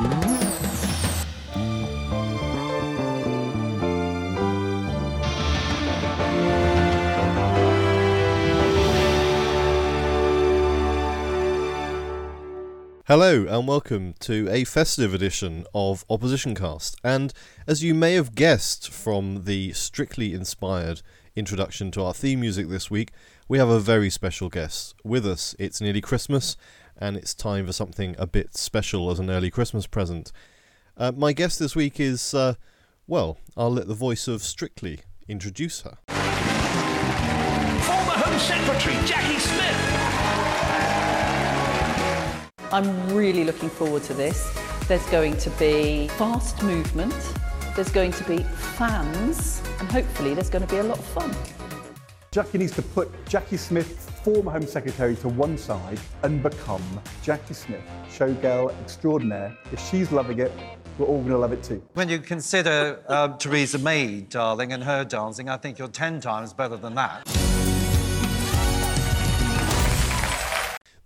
Hello and welcome to a festive edition of Opposition Cast. And as you may have guessed from the strictly inspired introduction to our theme music this week, we have a very special guest with us. It's nearly Christmas and it's time for something a bit special as an early Christmas present. Uh, my guest this week is, uh, well, I'll let the voice of Strictly introduce her. Former Home Secretary Jacqui Smith. I'm really looking forward to this. There's going to be fast movement, there's going to be fans, and hopefully there's going to be a lot of fun. Jacqui needs to put Jacqui Smith, former Home Secretary, to one side and become Jacqui Smith, showgirl extraordinaire. If she's loving it, we're all going to love it too. When you consider uh, Theresa May, darling, and her dancing, I think you're 10 times better than that.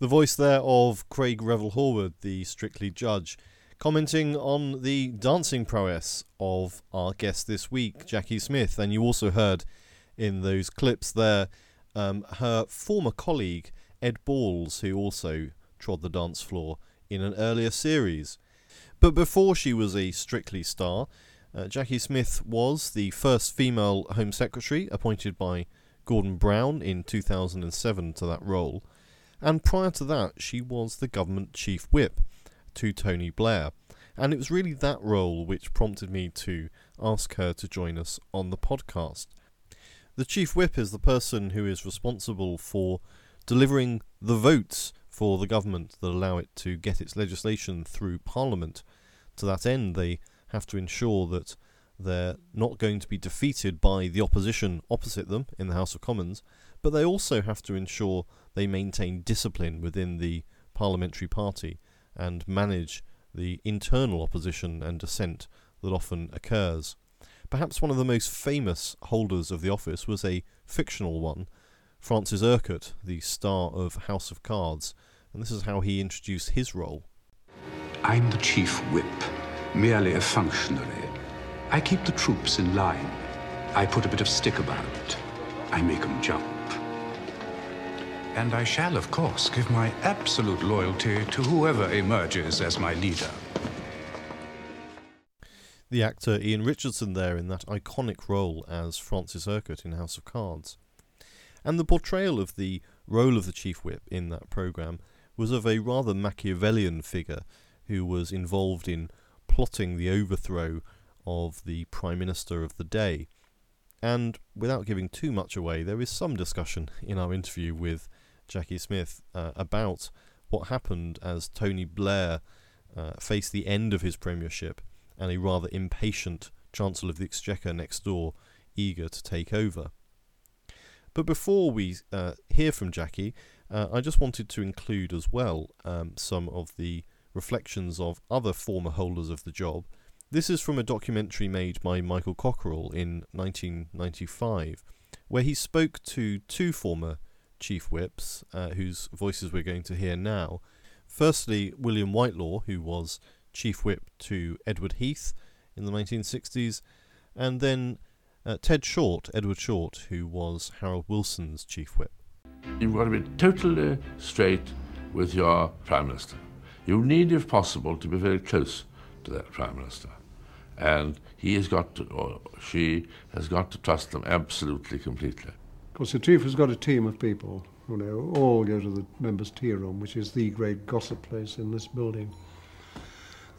The voice there of Craig Revel Horwood, the Strictly judge, commenting on the dancing prowess of our guest this week, Jacqui Smith. And you also heard in those clips there um, her former colleague, Ed Balls, who also trod the dance floor in an earlier series. But before she was a Strictly star, uh, Jacqui Smith was the first female Home Secretary appointed by Gordon Brown in 2007 to that role and prior to that, she was the government chief whip to Tony Blair. And it was really that role which prompted me to ask her to join us on the podcast. The chief whip is the person who is responsible for delivering the votes for the government that allow it to get its legislation through Parliament. To that end, they have to ensure that they're not going to be defeated by the opposition opposite them in the House of Commons, but they also have to ensure they maintain discipline within the parliamentary party and manage the internal opposition and dissent that often occurs. Perhaps one of the most famous holders of the office was a fictional one, Francis Urquhart, the star of House of Cards, and this is how he introduced his role. I'm the chief whip, merely a functionary. I keep the troops in line. I put a bit of stick about. I make them jump. And I shall, of course, give my absolute loyalty to whoever emerges as my leader. The actor Ian Richardson there in that iconic role as Francis Urquhart in House of Cards. And the portrayal of the role of the Chief Whip in that programme was of a rather Machiavellian figure who was involved in plotting the overthrow of the Prime Minister of the day. And without giving too much away, there is some discussion in our interview with Jacqui Smith uh, about what happened as Tony Blair uh, faced the end of his premiership and a rather impatient Chancellor of the Exchequer next door eager to take over. But before we uh, hear from Jacqui, uh, I just wanted to include as well um, some of the reflections of other former holders of the job. This is from a documentary made by Michael Cockerell in 1995, where he spoke to two former chief whips, uh, whose voices we're going to hear now. Firstly, William Whitelaw, who was chief whip to Edward Heath in the 1960s, and then uh, Ted Short, Edward Short, who was Harold Wilson's chief whip. You've got to be totally straight with your Prime Minister. You need, if possible, to be very close to that Prime Minister. And he has got to, or she has got to trust them absolutely, completely. Of course, the chief has got a team of people who know all go to the members' tea room, which is the great gossip place in this building.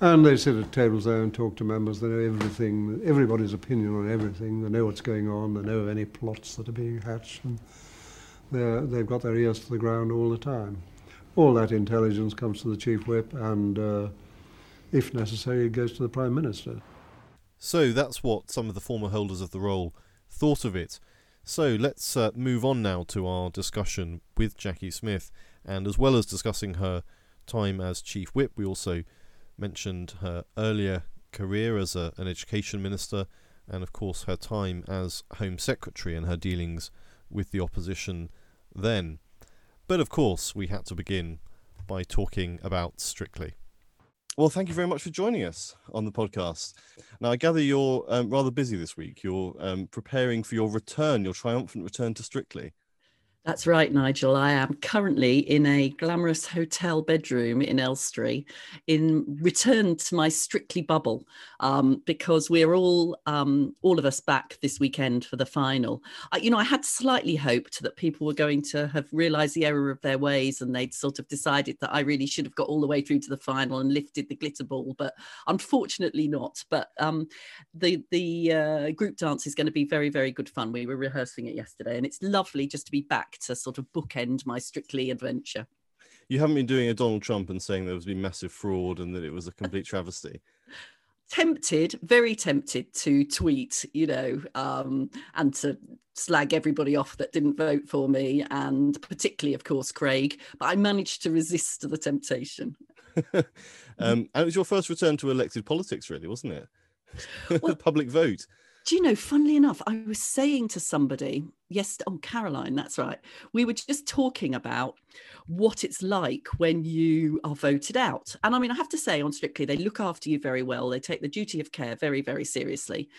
And they sit at tables there and talk to members. They know everything, everybody's opinion on everything. They know what's going on. They know of any plots that are being hatched. And they've got their ears to the ground all the time. All that intelligence comes to the chief whip, and uh, if necessary, it goes to the prime minister. So that's what some of the former holders of the role thought of it. So let's uh, move on now to our discussion with Jacqui Smith. And as well as discussing her time as Chief Whip, we also mentioned her earlier career as a, an education minister and, of course, her time as Home Secretary and her dealings with the opposition then. But of course, we had to begin by talking about Strictly. well, thank you very much for joining us on the podcast. Now, I gather you're um, rather busy this week. You're um, preparing for your return, your triumphant return to Strictly. That's right, Nigel. I am currently in a glamorous hotel bedroom in Elstree, in return to my strictly bubble, um, because we're all, um, all of us, back this weekend for the final. You know, I had slightly hoped that people were going to have realised the error of their ways, and they'd sort of decided that I really should have got all the way through to the final and lifted the glitter ball, but unfortunately not. But um, the the uh, group dance is going to be very, very good fun. We were rehearsing it yesterday, and it's lovely just to be back to sort of bookend my Strictly adventure. You haven't been doing a Donald Trump and saying there was been massive fraud and that it was a complete travesty. tempted, very tempted to tweet, you know, um, and to slag everybody off that didn't vote for me, and particularly, of course, Craig. But I managed to resist the temptation. um, and it was your first return to elected politics, really, wasn't it? Well, Public vote. Do you know, funnily enough, I was saying to somebody, yes, oh, Caroline, that's right. We were just talking about what it's like when you are voted out. And I mean, I have to say, on Strictly, they look after you very well. They take the duty of care very, very seriously.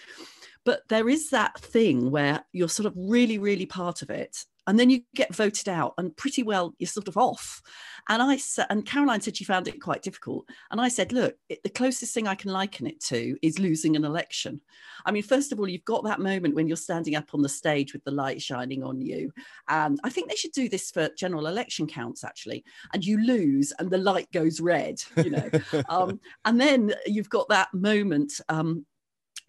But there is that thing where you're sort of really, really part of it and then you get voted out and pretty well you're sort of off. And i said and caroline said she found it quite difficult. And i said look it, the closest thing i can liken it to is losing an election. I mean first of all you've got that moment when you're standing up on the stage with the light shining on you. And i think they should do this for general election counts actually. And you lose and the light goes red you know. Um, and then you've got that moment um,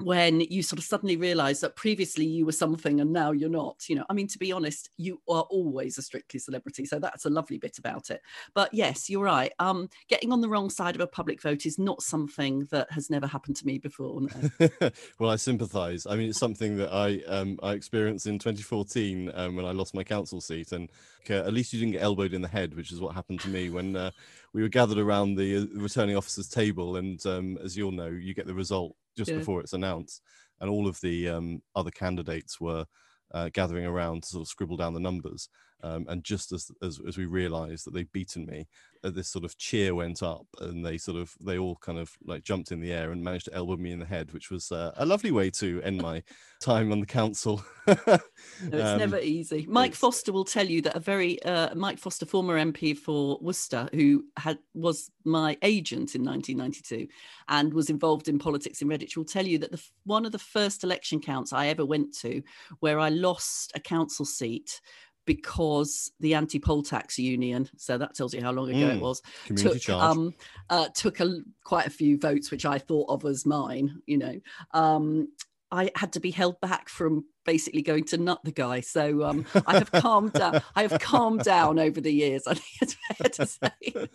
when you sort of suddenly realize that previously you were something and now you're not you know? I mean to be honest you are always a strictly celebrity so that's a lovely bit about it. But yes you're right um getting on the wrong side of a public vote is not something that has never happened to me before no. well i sympathize. I mean it's something that i um i experienced in 2014 um, when i lost my council seat and uh, at least you didn't get elbowed in the head which is what happened to me when uh, we were gathered around the uh, returning officer's table and um, as you'll know you get the result just yeah. before it's announced, and all of the um, other candidates were uh, gathering around to sort of scribble down the numbers. Um, and just as, as, as we realised that they'd beaten me, uh, this sort of cheer went up, and they sort of they all kind of like jumped in the air and managed to elbow me in the head, which was uh, a lovely way to end my time on the council. no, it's um, never easy. Mike Foster will tell you that a very uh, Mike Foster, former MP for Worcester, who had was my agent in 1992 and was involved in politics in Redditch, will tell you that the one of the first election counts I ever went to, where I lost a council seat because the anti-poll tax union, so that tells you how long ago mm, it was, took um, uh, took a, quite a few votes, which I thought of as mine. You know, um, I had to be held back from basically going to nut the guy. So um, I have calmed down. I have calmed down over the years. I think it's fair to say.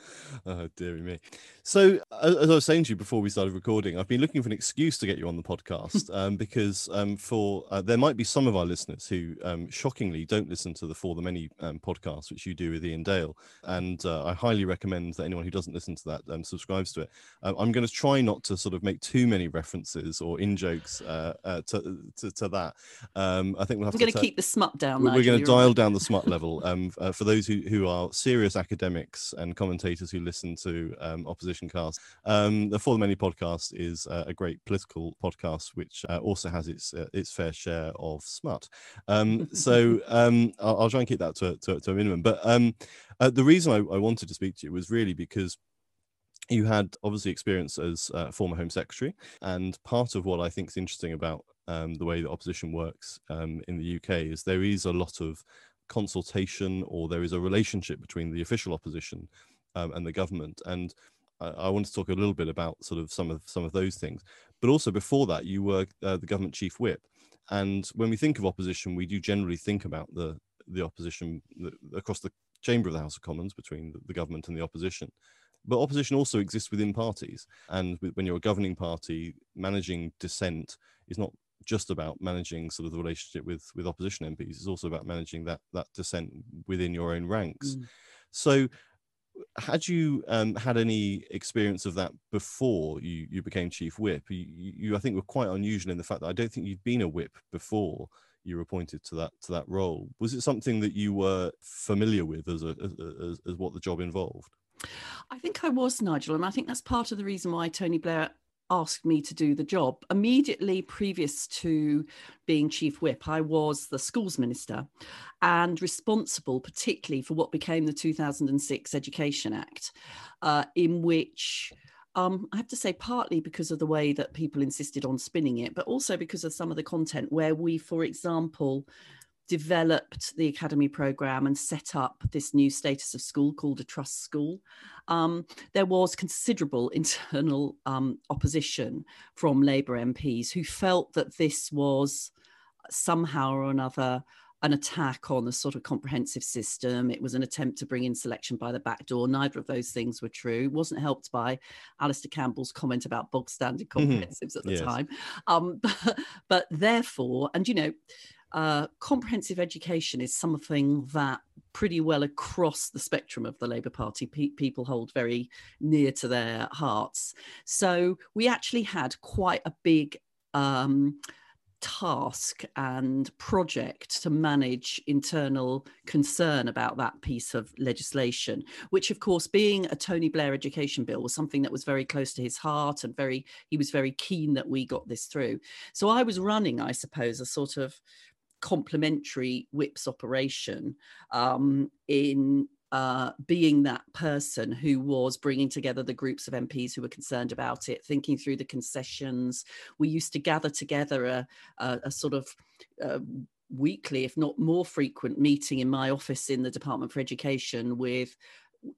oh dear me! So as I was saying to you before we started recording, I've been looking for an excuse to get you on the podcast um, because um, for uh, there might be some of our listeners who um, shockingly don't listen to the For the Many um, podcast, which you do with Iain Dale, and uh, I highly recommend that anyone who doesn't listen to that um, subscribes to it. I'm going to try not to sort of make too many references or in jokes uh, uh to, to, to that. Um, I think we'll have we're to. going to keep the smut down. We're, we're going to dial right. down the smut level. Um, uh, for those who, who are serious academics and commentators who listen to um, opposition cast, um, the For the Many podcast is uh, a great political podcast which uh, also has its uh, its fair share of smut. Um, so um, I'll, I'll, try and keep that to, to, to a minimum. But um, uh, the reason I, I wanted to speak to you was really because you had obviously experience as uh, former Home Secretary, and part of what I think is interesting about um, the way that opposition works um, in the UK is there is a lot of consultation or there is a relationship between the official opposition um, and the government. And I, I, want to talk a little bit about sort of some of some of those things. But also before that, you were uh, the government chief whip. And when we think of opposition, we do generally think about the the opposition across the chamber of the House of Commons between the government and the opposition. But opposition also exists within parties. And when you're a governing party, managing dissent is not just about managing sort of the relationship with with opposition MPs. It's also about managing that that dissent within your own ranks. Mm. So, had you um, had any experience of that before you you became chief whip? You, you, I think were quite unusual in the fact that I don't think you'd been a whip before you were appointed to that to that role. Was it something that you were familiar with as a as, as, as what the job involved? I think I was, Nigel, and I think that's part of the reason why Tony Blair asked me to do the job. Immediately previous to being chief whip, I was the schools minister and responsible, particularly for what became the 2006 Education Act, uh, in which um, I have to say, partly because of the way that people insisted on spinning it, but also because of some of the content where we, for example, developed the academy program and set up this new status of school called a trust school um, there was considerable internal um, opposition from labour mps who felt that this was somehow or another an attack on the sort of comprehensive system. It was an attempt to bring in selection by the back door. Neither of those things were true. It wasn't helped by Alastair Campbell's comment about bog standard mm-hmm. comprehensives mm-hmm. at the yes. time. Um, but, but, therefore, and you know, uh, comprehensive education is something that pretty well across the spectrum of the Labour Party pe- people hold very near to their hearts. So we actually had quite a big um, task and project to manage internal concern about that piece of legislation, which, of course, being a Tony Blair education bill, was something that was very close to his heart and very, he was very keen that we got this through. So I was running, I suppose, a sort of complementary whips operation um, in uh, being that person who was bringing together the groups of MPs who were concerned about it, thinking through the concessions. We used to gather together a, a, a sort of uh, weekly, if not more frequent, meeting in my office in the Department for Education with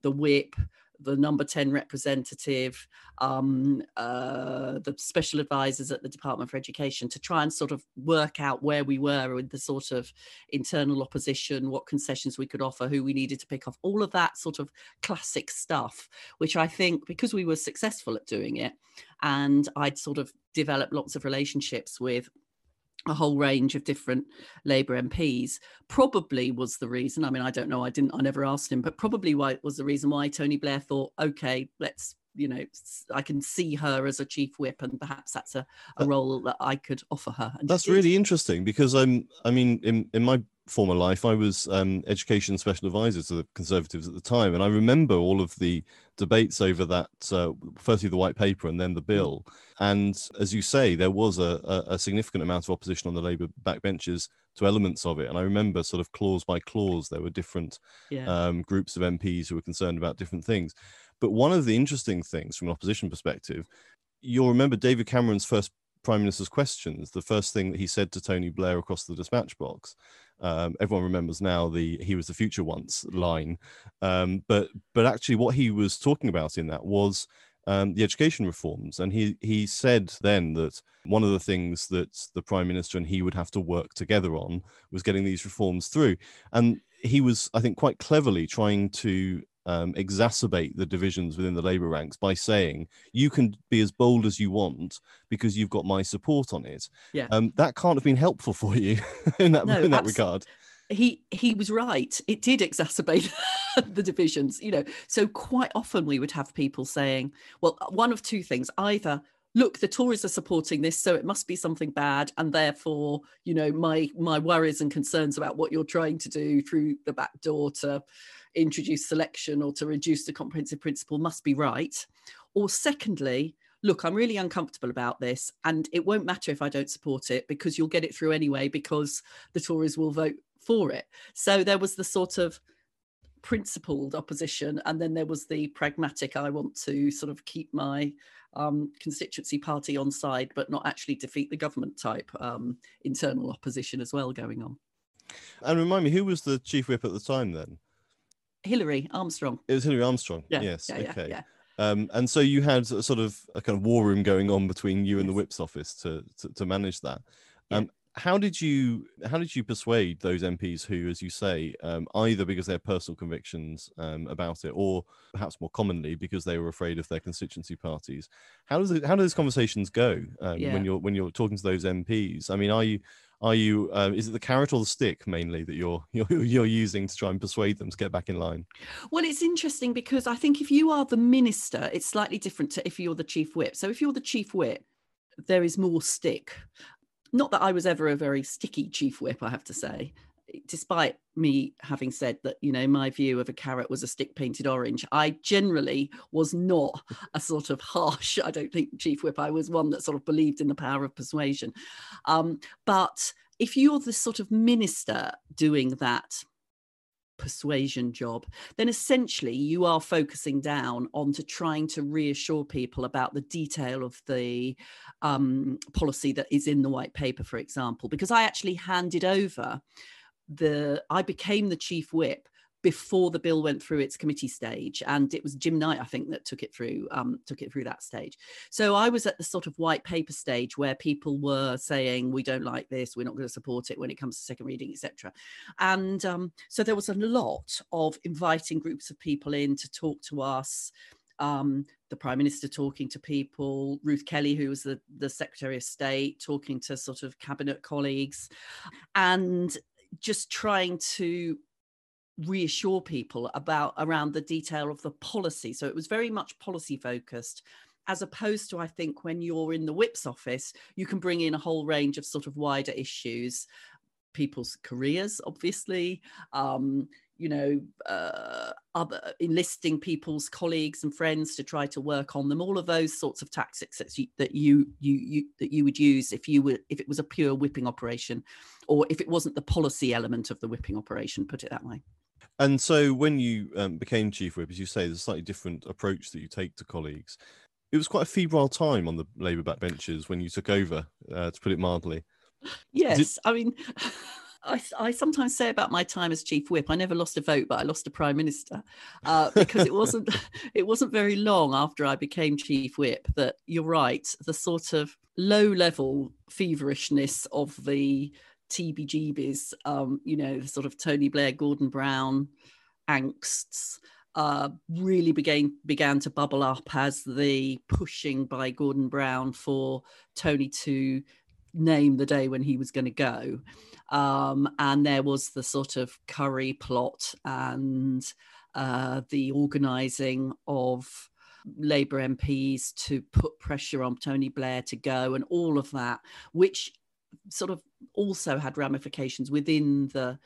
the whip, the number 10 representative, um, uh, the special advisors at the Department for Education to try and sort of work out where we were with the sort of internal opposition, what concessions we could offer, who we needed to pick off, all of that sort of classic stuff, which I think because we were successful at doing it and I'd sort of developed lots of relationships with a whole range of different Labour MPs probably was the reason. I mean, I don't know. I didn't. I never asked him, but probably why was the reason why Tony Blair thought, okay, let's you know, I can see her as a chief whip, and perhaps that's a, a role that I could offer her. And that's really interesting because I'm. I mean, in in my former life, I was um, education special advisor to the Conservatives at the time, and I remember all of the debates over that. Uh, firstly, the white paper, and then the bill. And as you say, there was a, a, a significant amount of opposition on the Labour backbenches to elements of it. And I remember, sort of clause by clause, there were different yeah. um, groups of MPs who were concerned about different things. But one of the interesting things from an opposition perspective, you'll remember David Cameron's first Prime Minister's questions, the first thing that he said to Tony Blair across the dispatch box um, everyone remembers now the "he was the future once" line, um, but but actually, what he was talking about in that was um, the education reforms, and he he said then that one of the things that the prime minister and he would have to work together on was getting these reforms through, and he was, I think, quite cleverly trying to um, exacerbate the divisions within the Labour ranks by saying you can be as bold as you want because you've got my support on it. Yeah, um, that can't have been helpful for you in that no, in that regard. He he was right. It did exacerbate the divisions. You know, so quite often we would have people saying, "Well, one of two things: either." look the tories are supporting this so it must be something bad and therefore you know my my worries and concerns about what you're trying to do through the back door to introduce selection or to reduce the comprehensive principle must be right. Or secondly, look, I'm really uncomfortable about this, and it won't matter if I don't support it because you'll get it through anyway because the Tories will vote for it. So there was the sort of principled opposition, and then there was the pragmatic, I want to sort of keep my um, constituency party on side, but not actually defeat the government type um, internal opposition as well going on. And remind me, who was the chief whip at the time then? Hilary Armstrong. It was Hilary Armstrong. Yeah, yes. Yeah, okay. Yeah, um, and so you had a sort of a kind of war room going on between you and the whip's office to to, to manage that. Um, how did you how did you persuade those MPs who, as you say, um, either because they have personal convictions um, about it, or perhaps more commonly because they were afraid of their constituency parties? How does it, how do those conversations go um, yeah. when you're when you're talking to those MPs? I mean, are you are you uh, is it the carrot or the stick mainly that you're, you're you're using to try and persuade them to get back in line? Well it's interesting because i think if you are the minister it's slightly different to if you're the chief whip. So if you're the chief whip there is more stick. Not that i was ever a very sticky chief whip i have to say despite me having said that you know my view of a carrot was a stick painted orange i generally was not a sort of harsh i don't think chief whip i was one that sort of believed in the power of persuasion um, but if you're the sort of minister doing that persuasion job, then essentially you are focusing down onto trying to reassure people about the detail of the um, policy that is in the white paper, for example. Because I actually handed over the, I became the chief whip before the bill went through its committee stage and it was jim knight i think that took it through um, took it through that stage. So i was at the sort of white paper stage where people were saying we don't like this we're not going to support it when it comes to second reading etc and um, so there was a lot of inviting groups of people in to talk to us um, the prime minister talking to people, Ruth Kelly, who was the, the secretary of state, talking to sort of cabinet colleagues, and just trying to reassure people about around the detail of the policy. So it was very much policy focused as opposed to I think when you're in the whip's office, you can bring in a whole range of sort of wider issues, people's careers, obviously, um, you know, uh, other enlisting people's colleagues and friends to try to work on them. All of those sorts of tactics that you that you you, you that you would use if you were if it was a pure whipping operation, or if it wasn't the policy element of the whipping operation. Put it that way. And so, when you um, became chief whip, as you say, there's a slightly different approach that you take to colleagues. It was quite a febrile time on the Labour backbenches when you took over, uh, to put it mildly. Yes. I mean. I, I, sometimes say about my time as chief whip, I never lost a vote, but I lost a prime minister uh, because it wasn't it wasn't very long after I became chief whip that you're right, the sort of low level feverishness of the TBGBs, um, you know, the sort of Tony Blair, Gordon Brown angsts uh, really began began to bubble up as the pushing by Gordon Brown for Tony to name the day when he was going to go. Um, and there was the sort of curry plot and uh, the organising of Labour MPs to put pressure on Tony Blair to go and all of that, which sort of also had ramifications within the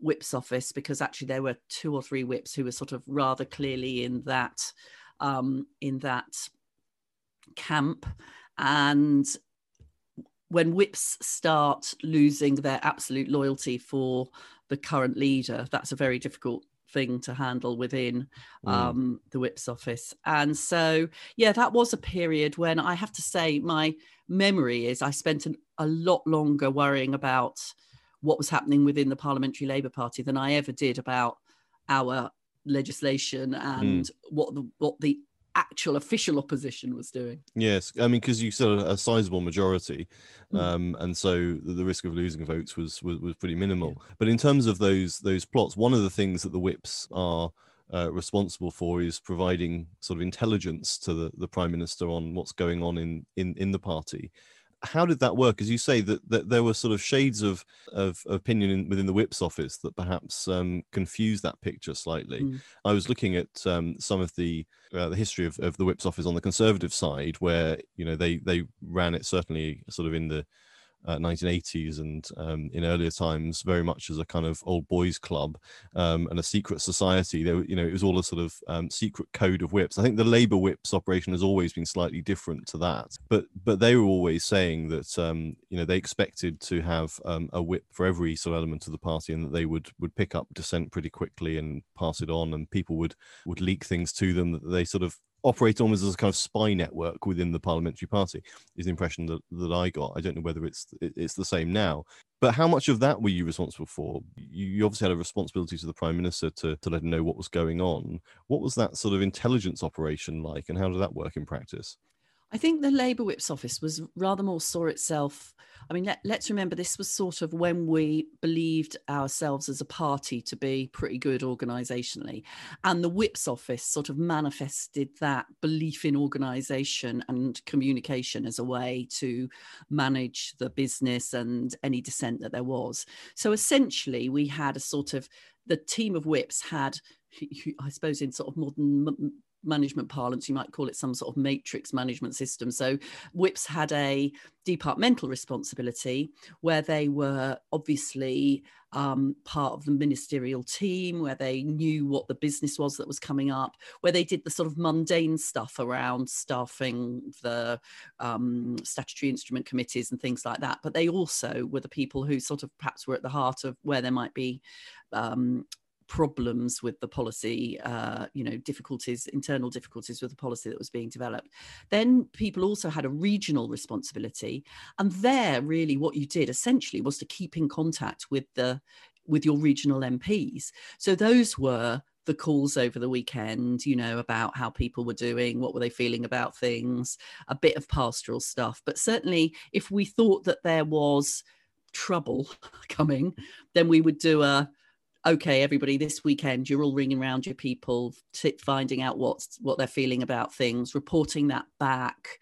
whip's office because actually there were two or three whips who were sort of rather clearly in that um, in that camp and when whips start losing their absolute loyalty for the current leader that's a very difficult thing to handle within mm. um, the whip's office. And so, yeah, that was a period when I have to say my memory is I spent an, a lot longer worrying about what was happening within the Parliamentary Labour Party than I ever did about our legislation and mm. what the what the actual official opposition was doing. Yes, I mean because you said a, sizable majority, mm. um, and so the, the, risk of losing votes was was, was pretty minimal. Yeah. But in terms of those those plots, one of the things that the whips are uh, responsible for is providing sort of intelligence to the, the prime minister on what's going on in in in the party how did that work? As you say that, that there were sort of shades of of opinion in, within the whip's office that perhaps um, confused that picture slightly. Mm. I was looking at um, some of the uh, the history of, of the whip's office on the conservative side, where you know they they ran it certainly sort of in the uh, 1980s and um, in earlier times very much as a kind of old boys club um, and a secret society. There you know it was all a sort of um, secret code of whips. I think the labor whips operation has always been slightly different to that but but they were always saying that um, you know they expected to have um, a whip for every sort of element of the party and that they would would pick up dissent pretty quickly and pass it on and people would would leak things to them that they sort of operate almost as a kind of spy network within the parliamentary party is the impression that, that I got. I don't know whether it's it's the same now. But how much of that were you responsible for? You, you obviously had a responsibility to the prime minister to, to let him know what was going on. What was that sort of intelligence operation like, and how did that work in practice? I think the Labour Whip's office was rather more saw itself. I mean, let, us remember this was sort of when we believed ourselves as a party to be pretty good organisationally. And the Whip's office sort of manifested that belief in organisation and communication as a way to manage the business and any dissent that there was. So essentially, we had a sort of the team of whips had I suppose in sort of modern management parlance, you might call it some sort of matrix management system. So whips had a departmental responsibility where they were obviously um, part of the ministerial team, where they knew what the business was that was coming up, where they did the sort of mundane stuff around staffing the um, statutory instrument committees and things like that. But they also were the people who sort of perhaps were at the heart of where there might be um, problems with the policy, uh, you know, difficulties, internal difficulties with the policy that was being developed. Then people also had a regional responsibility, and there really what you did essentially was to keep in contact with the with your regional MPs. So those were the calls over the weekend, you know, about how people were doing, what were they feeling about things, a bit of pastoral stuff. But certainly, if we thought that there was trouble coming, then we would do a okay everybody this weekend you're all ringing around your people finding out what's what they're feeling about things reporting that back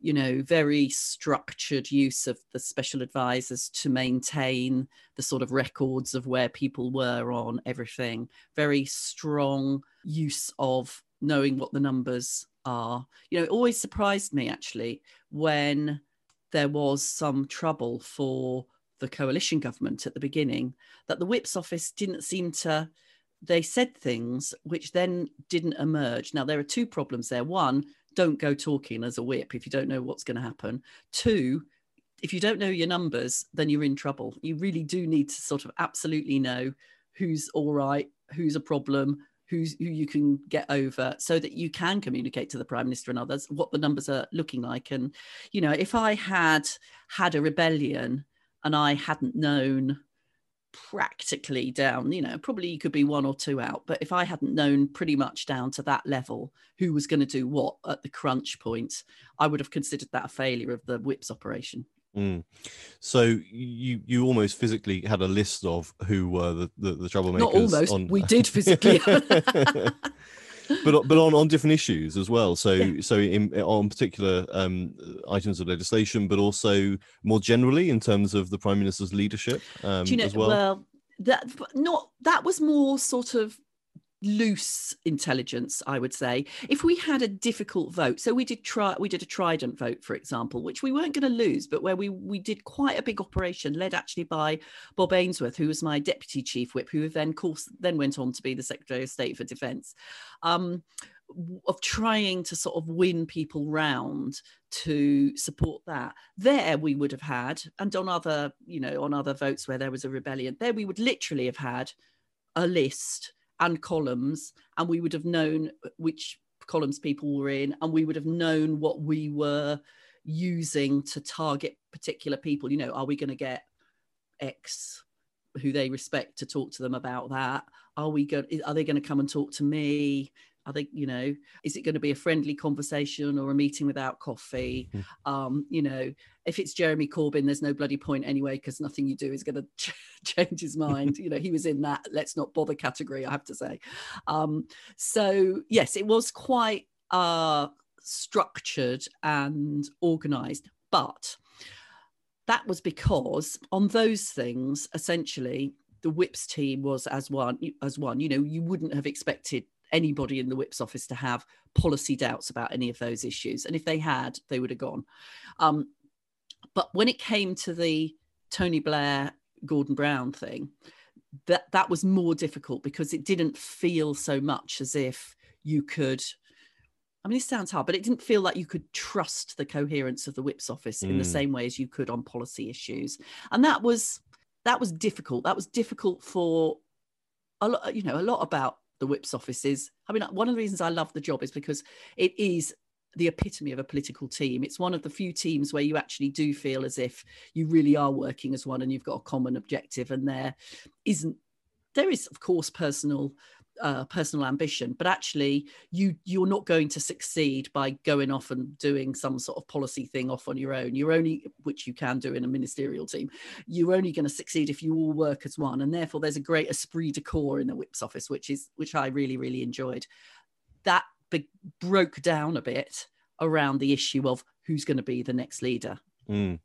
you know very structured use of the special advisors to maintain the sort of records of where people were on everything. Very strong use of knowing what the numbers are. You know it always surprised me actually when there was some trouble for the coalition government at the beginning that the whip's office didn't seem to they said things which then didn't emerge. Now there are two problems there. One don't go talking as a whip if you don't know what's going to happen. Two if you don't know your numbers then you're in trouble. You really do need to sort of absolutely know who's all right who's a problem who's who you can get over so that you can communicate to the prime minister and others what the numbers are looking like. And you know if i had had a rebellion and I hadn't known practically down, you know, probably you could be one or two out, but if I hadn't known pretty much down to that level who was going to do what at the crunch point, I would have considered that a failure of the whips operation. Mm. So you you almost physically had a list of who were the the, the troublemakers. Not almost. On... We did physically. but but on, on different issues as well. So yeah. so in, on particular um, items of legislation, but also more generally in terms of the prime minister's leadership um, you know, as well. Well, that not that was more sort of loose intelligence i would say. If we had a difficult vote so we did try we did a trident vote for example which we weren't going to lose but where we we did quite a big operation led actually by bob ainsworth who was my deputy chief whip who then course then went on to be the secretary of state for defence um, of trying to sort of win people round to support that. There we would have had and on other you know on other votes where there was a rebellion there we would literally have had a list and columns, and we would have known which columns people were in, and we would have known what we were using to target particular people. You know, are we going to get X who they respect to talk to them about that? Are we going? Are they going to come and talk to me? I think, you know, is it going to be a friendly conversation or a meeting without coffee? Mm-hmm. Um, you know, if it's Jeremy Corbyn, there's no bloody point anyway, because nothing you do is going to ch- change his mind. you know, he was in that let's not bother category, I have to say. Um, so, yes, it was quite uh, structured and organized, but that was because on those things, essentially, the whips team was as one as one you know you wouldn't have expected anybody in the whip's office to have policy doubts about any of those issues. And if they had, they would have gone. Um, but when it came to the Tony Blair, Gordon Brown thing, that that was more difficult because it didn't feel so much as if you could. I mean, this sounds hard, but it didn't feel like you could trust the coherence of the whip's office mm. in the mm. same way as you could on policy issues, and that was that was difficult. That was difficult for a lot, you know, a lot about the whip's office is. I mean, one of the reasons I love the job is because it is the epitome of a political team. It's one of the few teams where you actually do feel as if you really are working as one and you've got a common objective, and there isn't. There is, of course, personal uh, personal ambition, but actually you you're not going to succeed by going off and doing some sort of policy thing off on your own. You're only, which you can do in a ministerial team, you're only going to succeed if you all work as one, and therefore there's a great esprit de corps in the whip's office, which is which I really really enjoyed. That be- broke down a bit around the issue of who's going to be the next leader. Mm.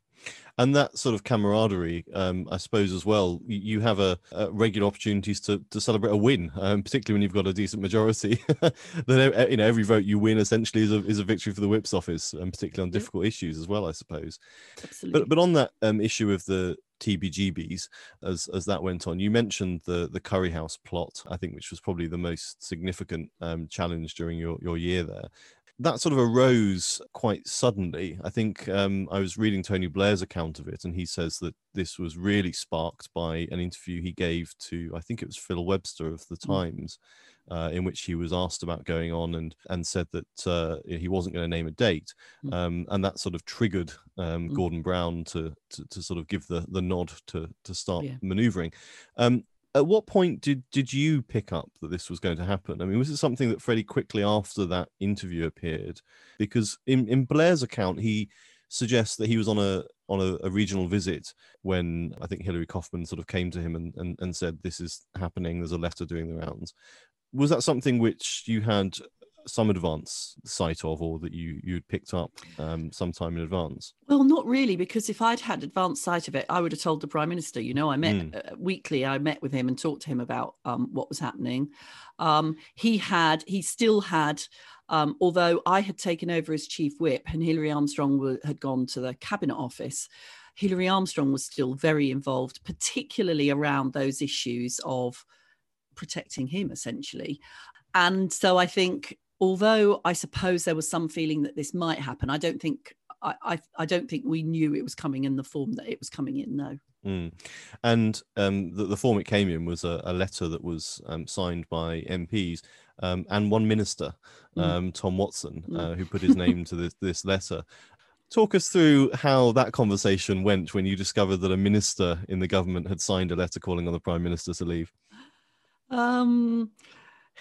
And that sort of camaraderie, um, I suppose, as well. You, have a, a, regular opportunities to, to celebrate a win, um, particularly when you've got a decent majority. that you know every vote you win essentially is a is a victory for the Whip's office, and particularly on difficult issues as well, I suppose. Absolutely. But but on that um, issue of the TBGBs as as that went on. You mentioned the the Curry House plot, I think, which was probably the most significant um, challenge during your your year there that sort of arose quite suddenly. I think um, I was reading Tony Blair's account of it, and he says that this was really sparked by an interview he gave to, I think it was Phil Webster of the mm. Times, uh, in which he was asked about going on and and said that uh, he wasn't going to name a date, mm. um, and that sort of triggered um, mm. Gordon Brown to, to, to sort of give the the nod to to start yeah. manoeuvring. Um, at what point did did you pick up that this was going to happen? I mean, was it something that Freddie quickly after that interview appeared? Because in, in Blair's account, he suggests that he was on a on a, a, regional visit when I think Hilary Coffman sort of came to him and, and, and said, This is happening, there's a letter doing the rounds. Was that something which you had some advance sight of or that you you'd picked up um, sometime in advance? Well not really because if i'd had advance sight of it i would have told the prime minister you know i met mm. uh, weekly i met with him and talked to him about um, what was happening. Um, he had he still had um, although i had taken over as chief whip and hilary armstrong w- had gone to the cabinet office hilary armstrong was still very involved particularly around those issues of protecting him essentially. And so I think although I suppose there was some feeling that this might happen, I don't think I, I, I don't think we knew it was coming in the form that it was coming in. No. Mm. And um, the, the, form it came in was a, a letter that was um, signed by MPs um, and one minister, mm. Um, Tom Watson, mm. uh, who put his name to this, this letter. Talk us through how that conversation went when you discovered that a minister in the government had signed a letter calling on the prime minister to leave. Um,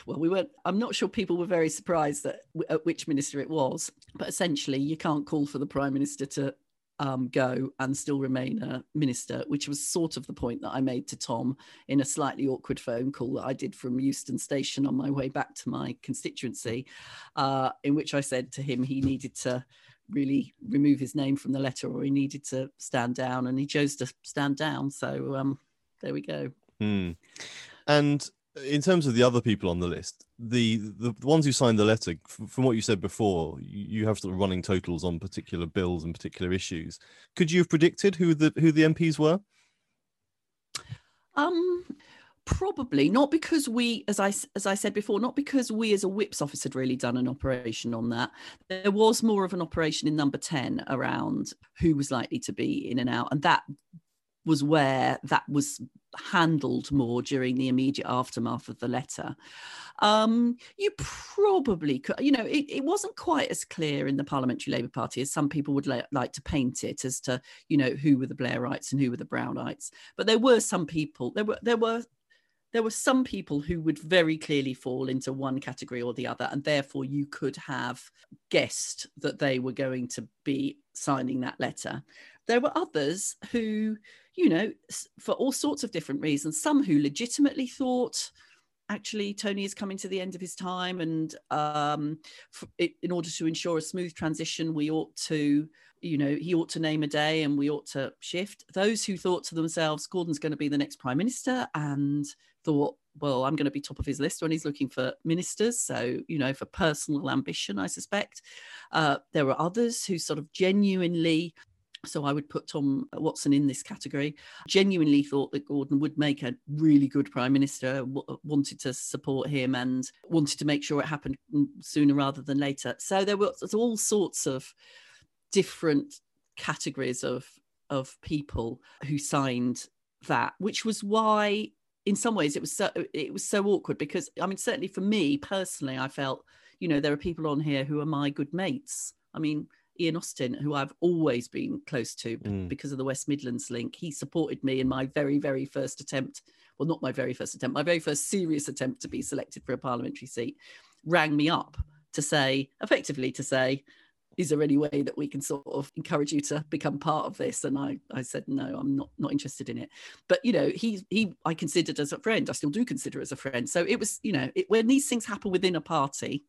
well, we weren't, I'm not sure people were very surprised that at which minister it was, but essentially, you can't call for the prime minister to um, go and still remain a minister, which was sort of the point that I made to Tom in a slightly awkward phone call that I did from Euston Station on my way back to my constituency, uh, in which I said to him he needed to really remove his name from the letter or he needed to stand down, and he chose to stand down. So um, there we go. Mm. And in terms of the other people on the list, the the ones who signed the letter, from what you said before, you have sort of running totals on particular bills and particular issues. Could you have predicted who the who the MPs were? Um, probably not because we, as I as I said before, not because we as a whips office had really done an operation on that. There was more of an operation in number ten around who was likely to be in and out, and that was where that was handled more during the immediate aftermath of the letter. Um, you probably could, you know, it, it, wasn't quite as clear in the Parliamentary Labour Party as some people would la- like to paint it as to, you know, who were the Blairites and who were the Brownites. But there were some people, there were, there were, there were some people who would very clearly fall into one category or the other, and therefore you could have guessed that they were going to be signing that letter. There were others who you know, for all sorts of different reasons. Some who legitimately thought, actually, Tony is coming to the end of his time, and um, in order to ensure a smooth transition, we ought to, you know, he ought to name a day and we ought to shift. Those who thought to themselves, Gordon's going to be the next prime minister, and thought, well, I'm going to be top of his list when he's looking for ministers. So, you know, for personal ambition, I suspect. Uh, there were others who sort of genuinely so I would put Tom Watson in this category. Genuinely thought that Gordon would make a really good prime minister, w- uh, wanted to support him and wanted to make sure it happened sooner rather than later. So there were all sorts of different categories of of people who signed that, which was why in some ways it was so it was so awkward because I mean certainly for me personally I felt you know there are people on here who are my good mates. I mean Ian Austin, who I've always been close to mm. because of the West Midlands link. He supported me in my very, very first attempt. Well, not my very first attempt, my very first serious attempt to be selected for a parliamentary seat, rang me up to say, effectively, to say, is there any way that we can sort of encourage you to become part of this and i i said no i'm not not interested in it but you know he he i considered as a friend i still do consider as a friend so it was you know it, when these things happen within a party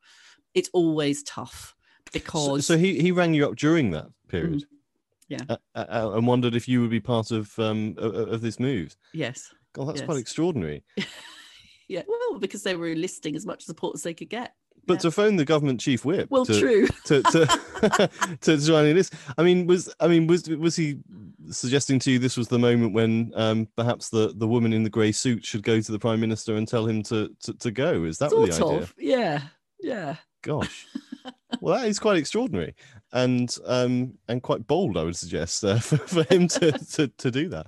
it's always tough because so, so, he he rang you up during that period. Mm. Yeah. uh, uh, and wondered if you would be part of um, of, of this move. Yes. God, that's quite extraordinary. Yeah. Well, because they were enlisting as much support as they could get. But Yeah. to phone the government chief whip. Well, to, true. To to, to join this, I mean, was I mean, was was he suggesting to you this was the moment when um, perhaps the the woman in the grey suit should go to the prime minister and tell him to to, to go? Is that sort the idea? of. Yeah. Yeah. Gosh. Well, that is quite extraordinary and um, and quite bold, I would suggest, uh, for, for him to, to, to do that.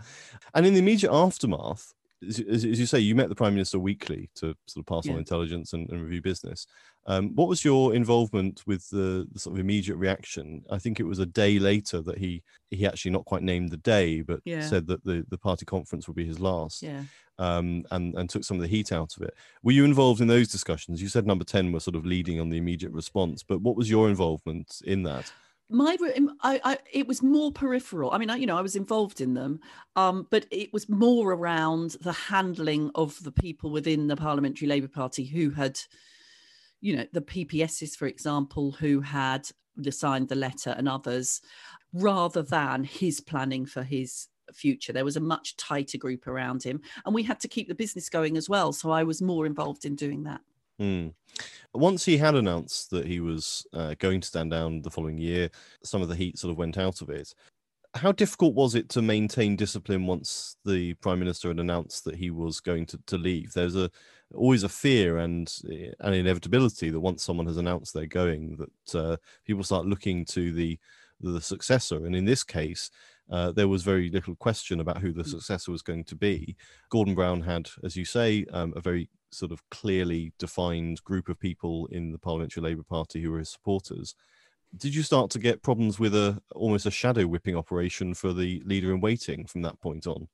And in the immediate aftermath, as, as you say, you met the Prime Minister weekly to sort of pass on intelligence and, and review business. Um, what was your involvement with the, the sort of immediate reaction? I think it was a day later that he he actually not quite named the day, but Yeah. said that the, the party conference would be his last Yeah. um, and and took some of the heat out of it. Were you involved in those discussions? You said number ten was sort of leading on the immediate response, but what was your involvement in that? My I, I it was more peripheral. I mean I, you know i was involved in them um but it was more around the handling of the people within the parliamentary labour party who had you know the ppss for example who had signed the letter and others rather than his planning for his future. There was a much tighter group around him and we had to keep the business going as well. So i was more involved in doing that Hmm. Once he had announced that he was uh, going to stand down the following year, some of the heat sort of went out of it. How difficult was it to maintain discipline once the prime minister had announced that he was going to, to leave? There's a always a fear and an inevitability that once someone has announced they're going, that uh, people start looking to the the successor. And in this case, uh, there was very little question about who the successor was going to be. Gordon Brown had, as you say, um, a very sort of clearly defined group of people in the Parliamentary Labour Party who were his supporters. Did you start to get problems with a almost a shadow whipping operation for the leader in waiting from that point on?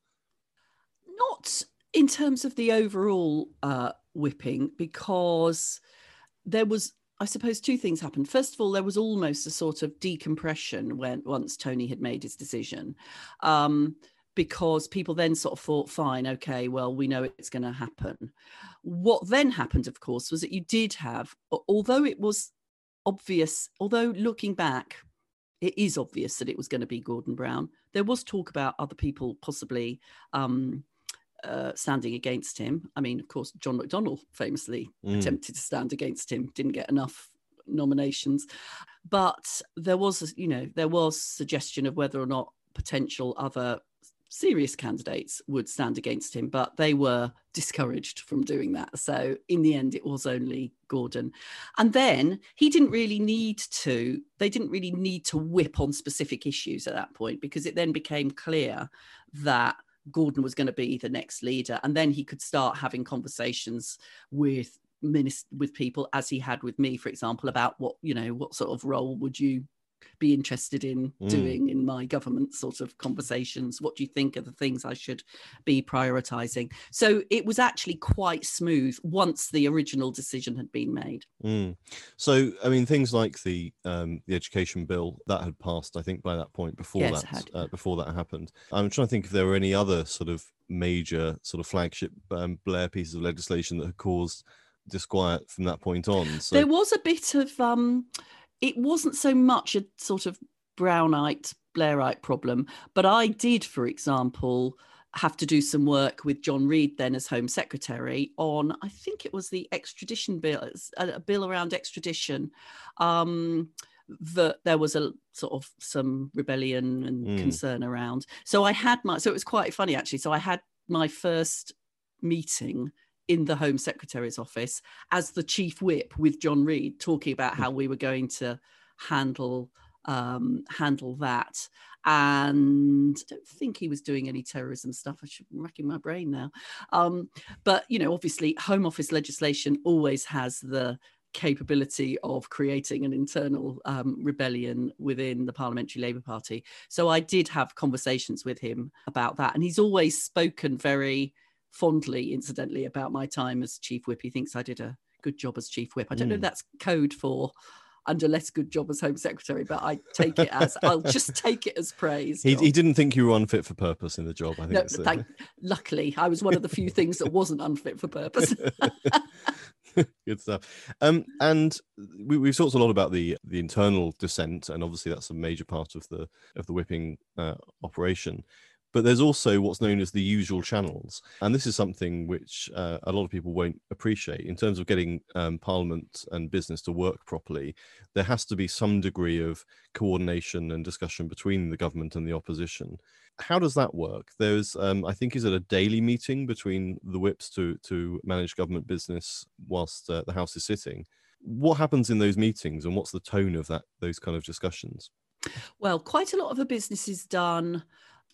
not in terms of the overall uh, whipping because there was i suppose two things happened. First of all there was almost a sort of decompression when once tony had made his decision um, because people then sort of thought fine okay well we know it's going to happen. What then happened of course was that you did have although it was obvious although looking back it is obvious that it was going to be gordon brown there was talk about other people possibly um, uh, standing against him. I mean, of course, John McDonnell famously Mm. attempted to stand against him, didn't get enough nominations, but there was, you know, there was suggestion of whether or not potential other serious candidates would stand against him, but they were discouraged from doing that. So in the end, it was only Gordon. And then he didn't really need to, they didn't really need to whip on specific issues at that point because it then became clear that Gordon was going to be the next leader. And then he could start having conversations with minis- with people as he had with me, for example, about what, you know, what sort of role would you be interested in Mm. doing in my government sort of conversations? What do you think are the things I should be prioritizing? So it was actually quite smooth once the original decision had been made. Mm. So, I mean, things like the um, the education bill that had passed, I think, by that point before Yes, that uh, before that happened. I'm trying to think if there were any other sort of major sort of flagship um, Blair pieces of legislation that had caused disquiet from that point on. So, There was a bit of um it wasn't so much a sort of brownite Blairite problem, but I did, for example, have to do some work with John Reid then as Home Secretary on I think it was the extradition bill, a, bill around extradition. Um that there was a sort of some rebellion and Mm. concern around. So I had my so it was quite funny actually. So I had my first meeting in the Home Secretary's office as the chief whip with John Reid, talking about how we were going to handle um, handle that. And I don't think he was doing any terrorism stuff. I should be racking my brain now. Um, but you know, obviously, Home Office legislation always has the capability of creating an internal um, rebellion within the Parliamentary Labour Party. So I did have conversations with him about that, and he's always spoken very fondly, incidentally, about my time as chief whip. He thinks I did a good job as chief whip. I don't know if Mm. that's code for under less good job as home secretary, but I take it as I'll just take it as praise. he, he didn't think you were unfit for purpose in the job. I think. No, thank, luckily, I was one of the few things that wasn't unfit for purpose. Good stuff. Um, and we, we've talked a lot about the the internal dissent, and obviously that's a major part of the of the whipping uh, operation. But there's also what's known as the usual channels, and this is something which uh, a lot of people won't appreciate in terms of getting um, Parliament and business to work properly. There has to be some degree of coordination and discussion between the government and the opposition how does that work? There's, um, I think, is it a daily meeting between the whips to to manage government business whilst uh, the House is sitting? What happens in those meetings, and what's the tone of that those kind of discussions? Well, quite a lot of the business is done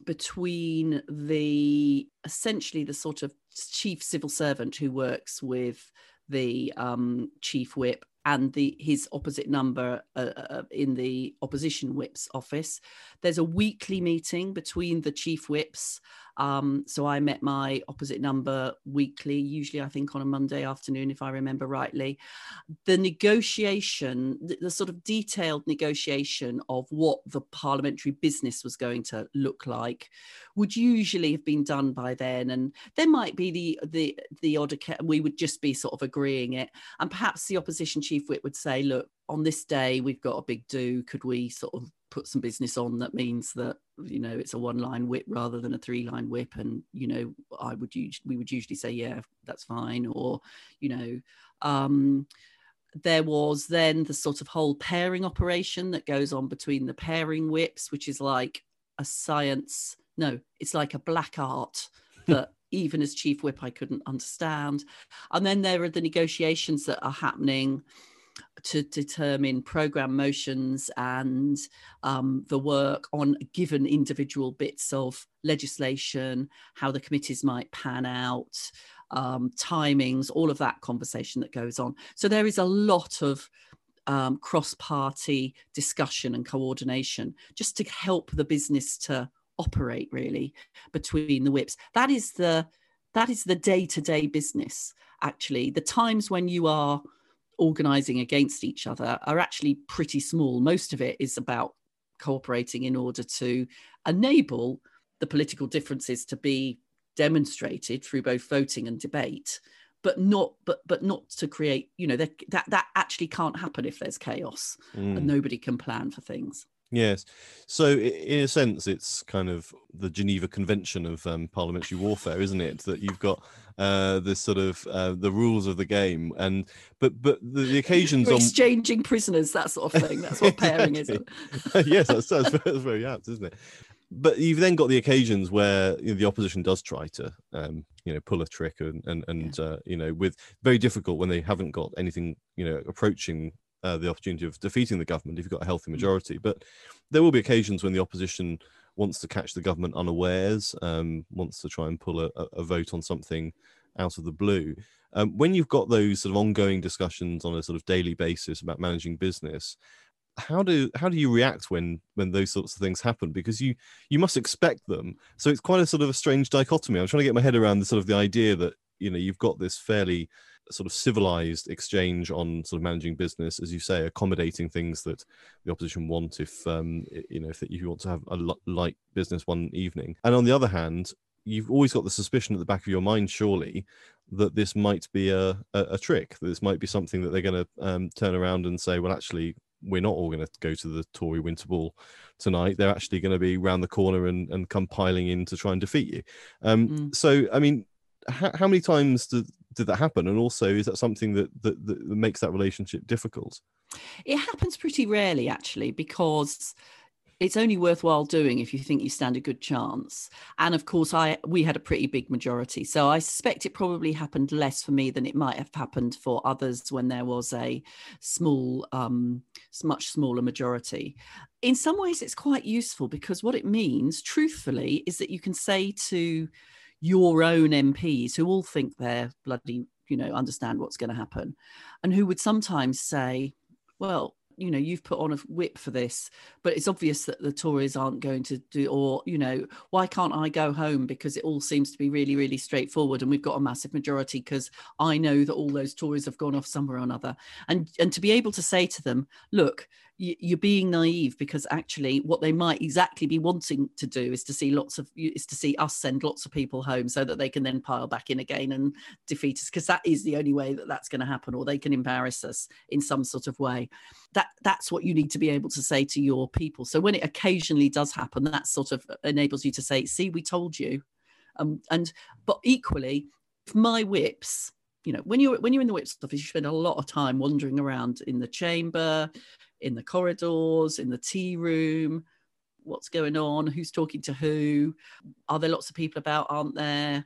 between the essentially the sort of chief civil servant who works with the um, chief whip and the his opposite number uh, uh, in the opposition whip's office. There's a weekly meeting between the chief whips um, so I met my opposite number weekly, usually I think on a Monday afternoon, if I remember rightly. The negotiation, the, the, sort of detailed negotiation of what the parliamentary business was going to look like, would usually have been done by then. And there might be the the the odd we would just be sort of agreeing it, and perhaps the opposition chief whip would say, "Look, on this day we've got a big do. Could we sort of put some business on that means that you know it's a one line whip rather than a three line whip? And you know i would use we would usually say yeah that's fine or you know um there was then the sort of whole pairing operation that goes on between the pairing whips which is like a science no it's like a black art that even as chief whip i couldn't understand. And then there are the negotiations that are happening to determine program motions and um, the work on given individual bits of legislation, how the committees might pan out, um, timings, all of that conversation that goes on. So there is a lot of um, cross party discussion and coordination just to help the business to operate really between the whips. That is the that is the day to day business actually the times when you are organizing against each other are actually pretty small. Most of it is about cooperating in order to enable the political differences to be demonstrated through both voting and debate but not but but not to create you know that that, that actually can't happen if there's chaos mm. and nobody can plan for things Yes. So, in a sense, it's kind of the Geneva Convention of um, parliamentary warfare, isn't it? That you've got uh, this sort of uh, the rules of the game, and but but the, the occasions You're exchanging on... prisoners, that sort of thing. That's what pairing is. yes, that's, that's, that's very apt, isn't it? But you've then got the occasions where you know, the opposition does try to, um, you know, pull a trick, and and, and yeah. uh, you know, with very difficult when they haven't got anything, you know, approaching uh, the opportunity of defeating the government if you've got a healthy mm. majority. But there will be occasions when the opposition wants to catch the government unawares, um, wants to try and pull a, a, vote on something out of the blue. Um, when you've got those sort of ongoing discussions on a sort of daily basis about managing business, how do how do you react when when those sorts of things happen? Because you you must expect them. So it's quite a sort of a strange dichotomy. I'm trying to get my head around the sort of the idea that you know you've got this fairly sort of civilized exchange on sort of managing business, as you say, accommodating things that the opposition want. If um, you know, if you want to have a light business one evening, and on the other hand, you've always got the suspicion at the back of your mind, surely, that this might be a, a, a trick. That this might be something that they're going to um, turn around and say, well, actually, we're not all going to go to the Tory Winter Ball tonight. They're actually going to be round the corner and, and come piling in to try and defeat you. Um, mm. So, I mean, how, how many times do, did that happen? And also, is that something that, that, that makes that relationship difficult? It happens pretty rarely, actually, because it's only worthwhile doing if you think you stand a good chance and of course i we had a pretty big majority so i suspect it probably happened less for me than it might have happened for others when there was a small um much smaller majority in some ways it's quite useful because what it means truthfully is that you can say to your own MPs who all think they're bloody, you know, understand what's going to happen, and who would sometimes say, well, you know, you've put on a whip for this, but it's obvious that the Tories aren't going to do, or, you know, why can't I go home? Because it all seems to be really, really straightforward. And we've got a massive majority because I know that all those Tories have gone off somewhere or another. And, and to be able to say to them, look, you're being naive because actually what they might exactly be wanting to do is to see lots of is to see us send lots of people home so that they can then pile back in again and defeat us because that is the only way that that's going to happen or they can embarrass us in some sort of way. That that's what you need to be able to say to your people. So when it occasionally does happen that sort of enables you to say see we told you. Um, and but equally my whips you know when you're when you're in the whips office you spend a lot of time wandering around in the chamber in the corridors in the tea room what's going on who's talking to who are there lots of people about aren't there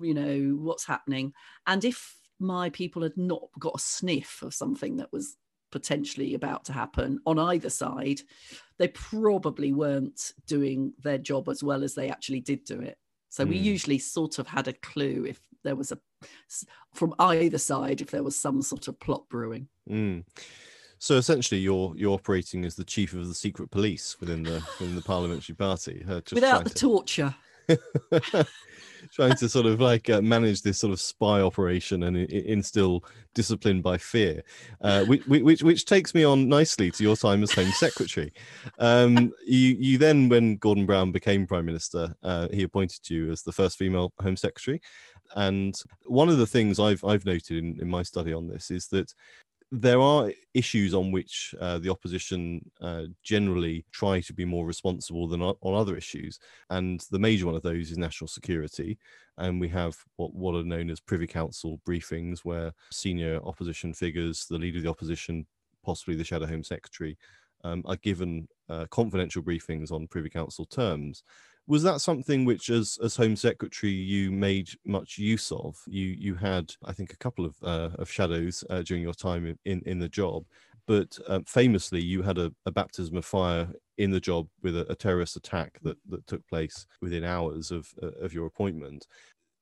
you know what's happening and if my people had not got a sniff of something that was potentially about to happen on either side they probably weren't doing their job as well as they actually did do it so we Mm. usually sort of had a clue if there was a from either side if there was some sort of plot brewing. Mm. So essentially, you're you're operating as the chief of the secret police within the within the parliamentary party, uh, just Without the to- torture. trying to sort of like uh, manage this sort of spy operation and instill discipline by fear, uh, which, which which takes me on nicely to your time as Home Secretary. Um, you you then, when Gordon Brown became Prime Minister, uh, he appointed you as the first female Home Secretary. And one of the things I've I've noted in, in my study on this is that there are issues on which uh, the opposition uh, generally try to be more responsible than on other issues, and the major one of those is national security. And we have what what are known as Privy Council briefings, where senior opposition figures, the leader of the opposition, possibly the Shadow Home Secretary, um, are given uh, confidential briefings on Privy Council terms. Was that something which, as as Home Secretary, you made much use of? You you had, I think, a couple of uh, of shadows uh, during your time in in the job, but uh, famously, you had a, a baptism of fire in the job with a, a terrorist attack that that took place within hours of uh, of your appointment.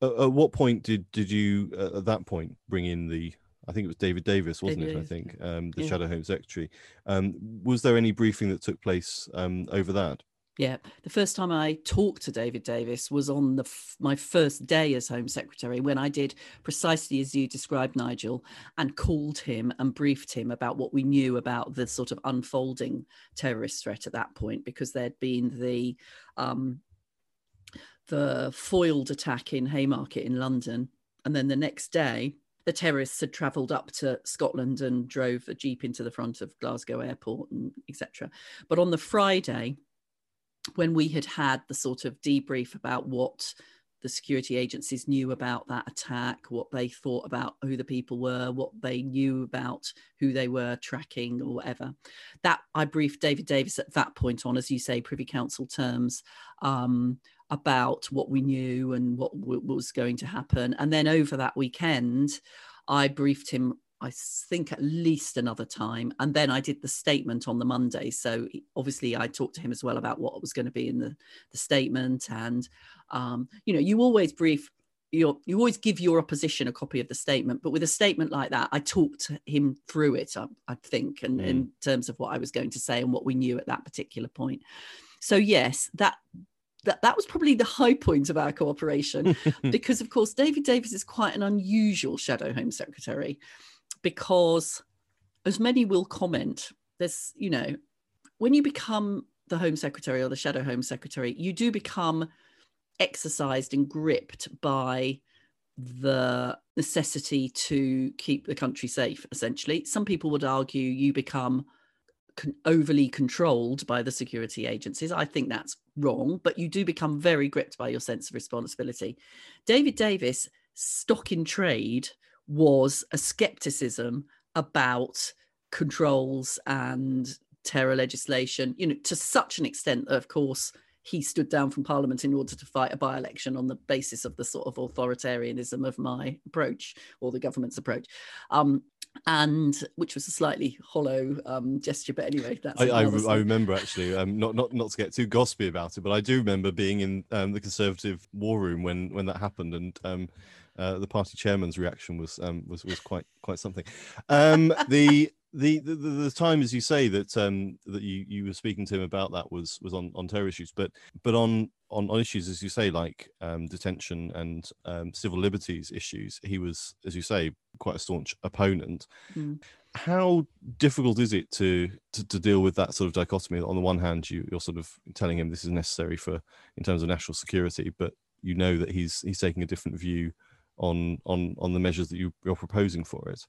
At, at what point did did you uh, at that point bring in the I think it was David Davis, wasn't David it? I think um, the Yeah. Shadow Home Secretary. Um, was there any briefing that took place um, over that? Yeah, the first time I talked to David Davis was on the f- my first day as Home Secretary when I did precisely as you described, Nigel, and called him and briefed him about what we knew about the sort of unfolding terrorist threat at that point, because there'd been the um, the foiled attack in Haymarket in London, and then the next day the terrorists had travelled up to Scotland and drove a jeep into the front of Glasgow Airport and etc. But on the Friday when we had had the sort of debrief about what the security agencies knew about that attack, what they thought about who the people were, what they knew about who they were tracking or whatever. That I briefed David Davis at that point on, as you say, Privy Council terms um, about what we knew and what w- was going to happen. And then over that weekend, I briefed him I think at least another time. And then I did the statement on the Monday. So obviously I talked to him as well about what was going to be in the, the statement. And, um, you know, you always brief your, you always give your opposition a copy of the statement. But with a statement like that, I talked to him through it, I, I think, and in terms of what I was going to say and what we knew at that particular point. So yes, that that, that was probably the high point of our cooperation because of course David Davis is quite an unusual shadow home secretary because as many will comment there's you know when you become the home secretary or the shadow home secretary you do become exercised and gripped by the necessity to keep the country safe essentially. Some people would argue you become con- overly controlled by the security agencies. I think that's wrong but you do become very gripped by your sense of responsibility. David davis stock in trade was a skepticism about controls and terror legislation, you know, to such an extent that, of course, he stood down from Parliament in order to fight a by election on the basis of the sort of authoritarianism of my approach or the government's approach. Um, and which was a slightly hollow um, gesture, but anyway, that's I, I, I remember actually, um, not not not to get too gossipy about it, but I do remember being in um, the Conservative war room when when that happened, and um, uh, the party chairman's reaction was um, was was quite quite something. Um, the, the the the time, as you say, that um, that you you were speaking to him about that was was on on terror issues, but but on on, on issues as you say, like um, detention and um, civil liberties issues, he was, as you say, quite a staunch opponent. Mm. how difficult is it to, to, to deal with that sort of dichotomy? On the one hand, you, you're sort of telling him this is necessary for in terms of national security, but you know that he's he's taking a different view on on on the measures that you, you're proposing for it.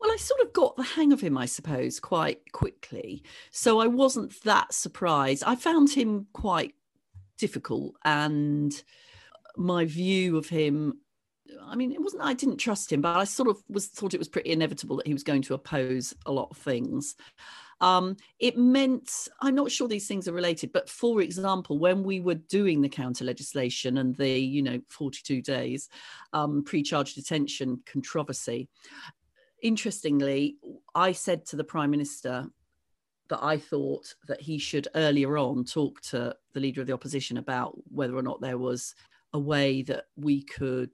Well, I sort of got the hang of him, I suppose, quite quickly. So I wasn't that surprised. I found him quite difficult, and my view of him I mean, it wasn't I didn't trust him, but I sort of was thought it was pretty inevitable that he was going to oppose a lot of things. Um, it meant I'm not sure these things are related, but for example, when we were doing the counter legislation and the you know 42 days um, pre-charge detention controversy, interestingly, I said to the prime minister that I thought that he should earlier on talk to the leader of the opposition about whether or not there was a way that we could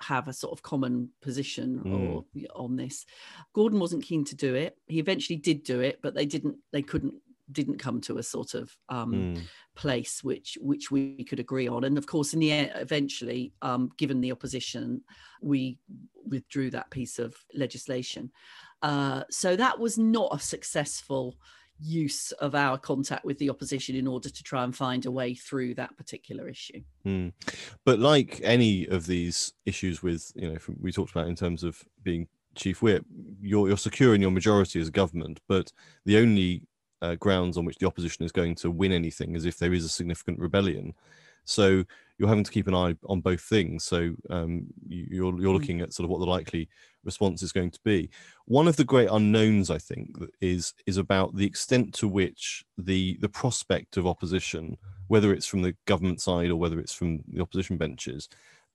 have a sort of common position mm. or on this. Gordon wasn't keen to do it. He eventually did do it, but they didn't. They couldn't didn't come to a sort of um, mm. place which which we could agree on. And of course, in the end, eventually, um, given the opposition, we withdrew that piece of legislation. Uh, so that was not a successful use of our contact with the opposition in order to try and find a way through that particular issue. Mm. But like any of these issues with, you know, we talked about in terms of being chief whip, you're, you're secure in your majority as a government, but the only uh, grounds on which the opposition is going to win anything is if there is a significant rebellion. So you're having to keep an eye on both things. So um, you, you're you're mm. looking at sort of what the likely response is going to be. One of the great unknowns, I think, is is about the extent to which the the prospect of opposition, whether it's from the government side or whether it's from the opposition benches,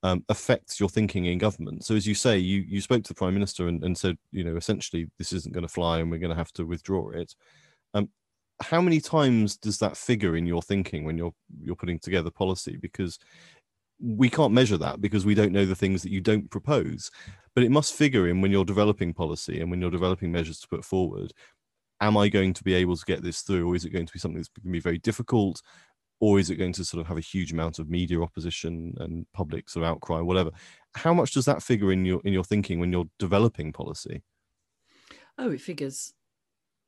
um, affects your thinking in government. So as you say, you you spoke to the prime minister and, and said, you know, essentially this isn't going to fly and we're going to have to withdraw it. Um, how many times does that figure in your thinking when you're you're putting together policy? Because we can't measure that because we don't know the things that you don't propose. But it must figure in when you're developing policy and when you're developing measures to put forward. Am i going to be able to get this through or is it going to be something that's going to be very difficult or is it going to sort of have a huge amount of media opposition and public sort of outcry whatever? How much does that figure in your in your thinking when you're developing policy? Oh it figures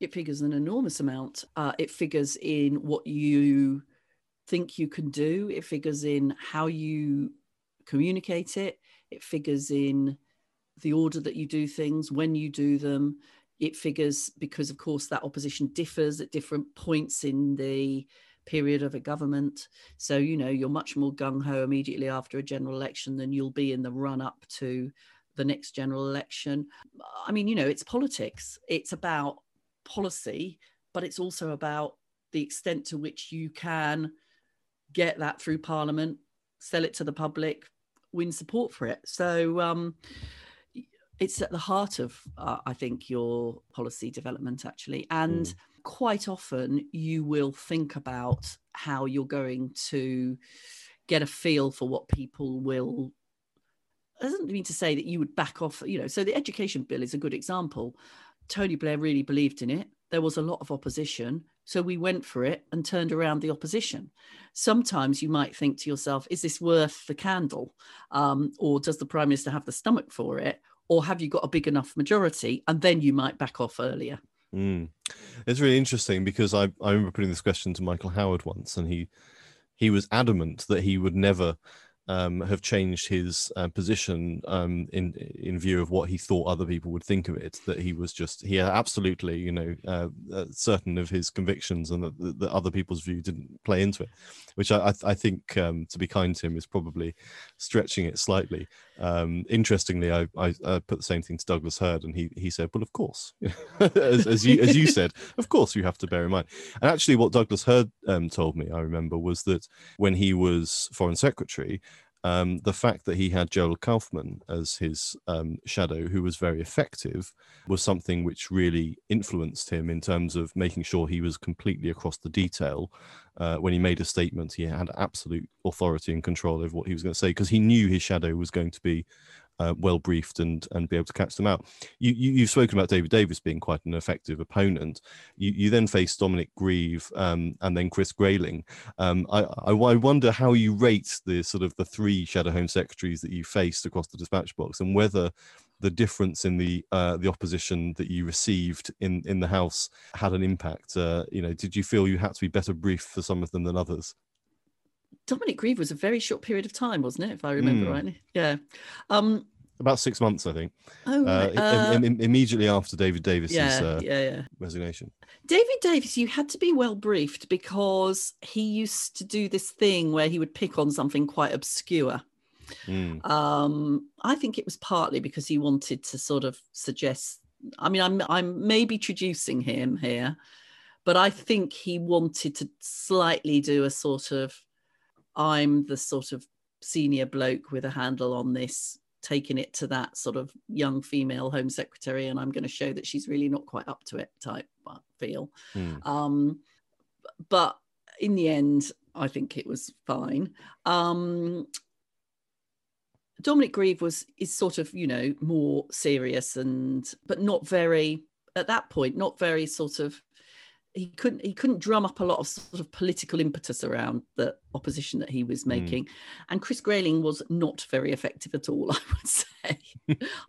it figures an enormous amount. Uh, it figures in what you think you can do. It figures in how you communicate it. It figures in the order that you do things, when you do them. It figures because, of course, that opposition differs at different points in the period of a government. So, you know, you're much more gung ho immediately after a general election than you'll be in the run up to the next general election. I mean, you know, it's politics. It's about policy, but it's also about the extent to which you can get that through Parliament, sell it to the public, win support for it. So um, it's at the heart of, uh, I think, your policy development actually. And mm. quite often you will think about how you're going to get a feel for what people will. Doesn't mean to say that you would back off, you know. So the education bill is a good example. Tony Blair really believed in it. There was a lot of opposition. So we went for it and turned around the opposition. Sometimes you might think to yourself, is this worth the candle? Um, or does the Prime Minister have the stomach for it? Or have you got a big enough majority? And then you might back off earlier. Mm. It's really interesting because I, I remember putting this question to Michael Howard once, and he he was adamant that he would never um, have changed his uh, position um, in in view of what he thought other people would think of it. That he was just he absolutely you know uh, uh, certain of his convictions and that, that, other people's view didn't play into it, which I, I, I think um, to be kind to him is probably stretching it slightly. Um, interestingly, I, I, I, put the same thing to Douglas Hurd, and he he said, "Well, of course, as, as, you as you said, of course you have to bear in mind." And actually, what Douglas Hurd um, told me, I remember, was that when he was Foreign Secretary um, the fact that he had Gerald Kaufman as his um, shadow, who was very effective, was something which really influenced him in terms of making sure he was completely across the detail. Uh, when he made a statement, he had absolute authority and control over what he was going to say because he knew his shadow was going to be uh, well briefed and and be able to catch them out. You, you have spoken about David Davis being quite an effective opponent. You, you then face Dominic Grieve um, and then Chris Grayling. Um, I, I, I wonder how you rate the sort of the three Shadow Home Secretaries that you faced across the dispatch box and whether the difference in the uh, the opposition that you received in in the House had an impact? Uh, you know, did you feel you had to be better briefed for some of them than others? Dominic Grieve was a very short period of time, wasn't it? If I remember Mm. rightly. Yeah. Um, About six months, I think. oh, Uh, right. im- Uh, im- immediately after David Davis's yeah, uh, yeah, yeah. resignation. David Davis, you had to be well briefed because he used to do this thing where he would pick on something quite obscure. Mm. Um, I think it was partly because he wanted to sort of suggest. I mean, I'm I'm maybe traducing him here, but I think he wanted to slightly do a sort of, I'm the sort of senior bloke with a handle on this, taking it to that sort of young female home secretary, and I'm going to show that she's really not quite up to it type feel. Mm. Um, but in the end, I think it was fine. Um, Dominic Grieve was is sort of you know more serious and but not very at that point not very sort of he couldn't he couldn't drum up a lot of sort of political impetus around the opposition that he was making. And Chris Grayling was not very effective at all I would say.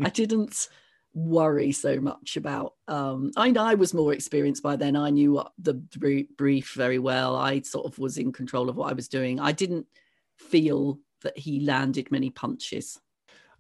I didn't worry so much about um I I was more experienced by then. I knew what the brief very well. I sort of was in control of what I was doing. I didn't feel that he landed many punches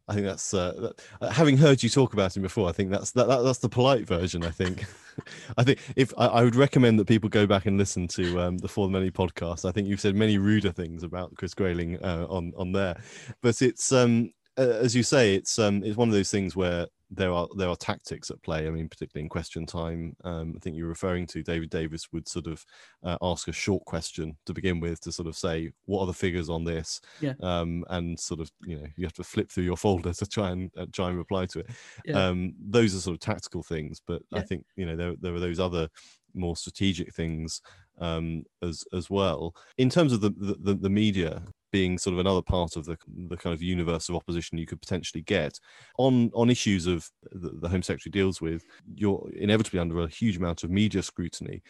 I think that's uh, that, uh, having heard you talk about him before. I think that's that, that that's the polite version. I think. I think if I, I would recommend that people go back and listen to um, the For the Many podcast. I think you've said many ruder things about Chris Grayling uh, on on there, but it's um as you say, it's um it's one of those things where there are there are tactics at play. I mean, particularly in question time. Um, I think you're referring to David Davis would sort of uh, ask a short question to begin with to sort of say what are the figures on this, Yeah. um, and sort of you know you have to flip through your folder to try and uh, try and reply to it. Yeah. Um, those are sort of tactical things, but I think you know there there are those other more strategic things um, as as well. In terms of the the- the media being sort of another part of the the kind of universe of opposition you could potentially get on on issues of the, the Home Secretary deals with, you're inevitably under a huge amount of media scrutiny.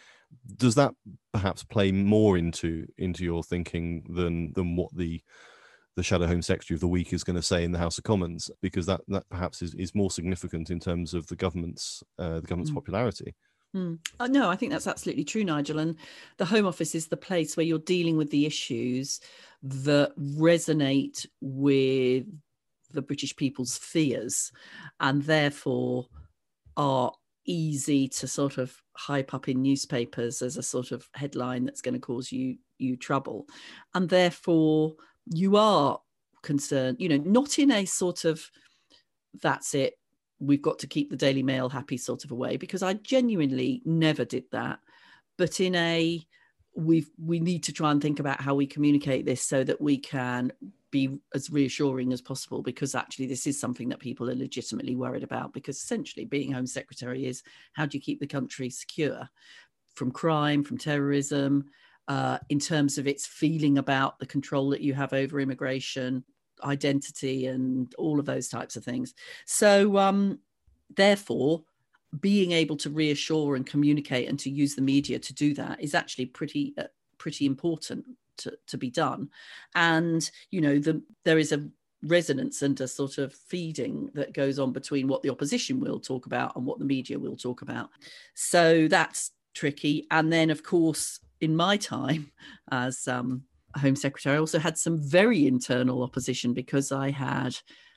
Does that perhaps play more into into your thinking than than what the the shadow home secretary of the week is going to say in the house of commons because that that perhaps is, is more significant in terms of the government's uh, the government's Mm. popularity Mm. Uh, no, I think that's absolutely true, Nigel. And the Home Office is the place where you're dealing with the issues that resonate with the British people's fears and therefore are easy to sort of hype up in newspapers as a sort of headline that's going to cause you you trouble and therefore you are concerned you know not in a sort of that's it we've got to keep the Daily Mail happy sort of a way because I genuinely never did that. But in a we we need to try and think about how we communicate this so that we can be as reassuring as possible because actually this is something that people are legitimately worried about because essentially being home secretary is how do you keep the country secure from crime from terrorism uh, in terms of its feeling about the control that you have over immigration identity and all of those types of things. So um, therefore being able to reassure and communicate and to use the media to do that is actually pretty uh, pretty important to, to be done. And you know the there is a resonance and a sort of feeding that goes on between what the opposition will talk about and what the media will talk about. So that's tricky. And then of course in my time as um, home secretary i also had some very internal opposition because i had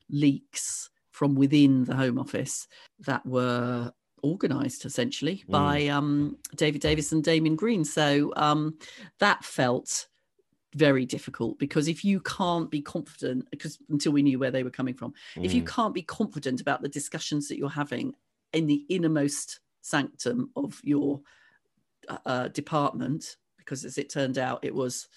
leaks from within the home office that were organized essentially Mm. by um, david davis and damian green so um, that felt very difficult because if you can't be confident because until we knew where they were coming from if you Mm. can't be confident about the discussions that you're having in the innermost sanctum of your uh, uh, department because as it turned out it was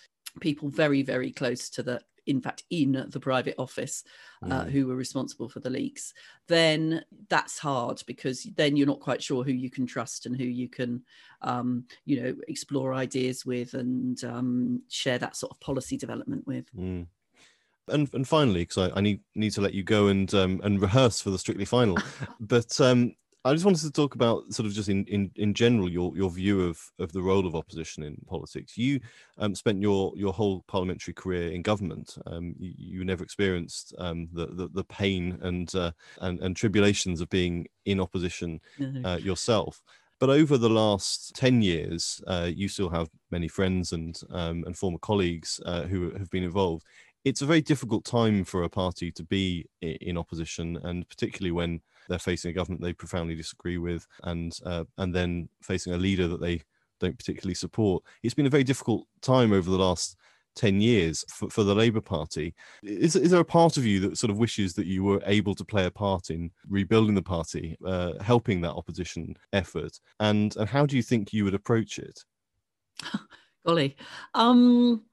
people very very close to the in fact in the private office uh, Mm. who were responsible for the leaks then that's hard because then you're not quite sure who you can trust and who you can um, you know explore ideas with and um, share that sort of policy development with Mm. And and finally, because I, I need need to let you go and um, and rehearse for the strictly final, but um, I just wanted to talk about sort of just in, in, in general your, your view of, of the role of opposition in politics. You um, spent your, your whole parliamentary career in government. Um, you, you, never experienced um, the, the, the pain and, uh, and and tribulations of being in opposition uh, yourself. But over the last ten years, uh, you still have many friends and um, and former colleagues uh, who have been involved. It's a very difficult time for a party to be in opposition, and particularly when they're facing a government they profoundly disagree with, and uh, and then facing a leader that they don't particularly support. It's been a very difficult time over the last 10 years for, for the Labour Party. Is, is there a part of you that sort of wishes that you were able to play a part in rebuilding the party, uh, helping that opposition effort? And, and how do you think you would approach it? Golly. Um,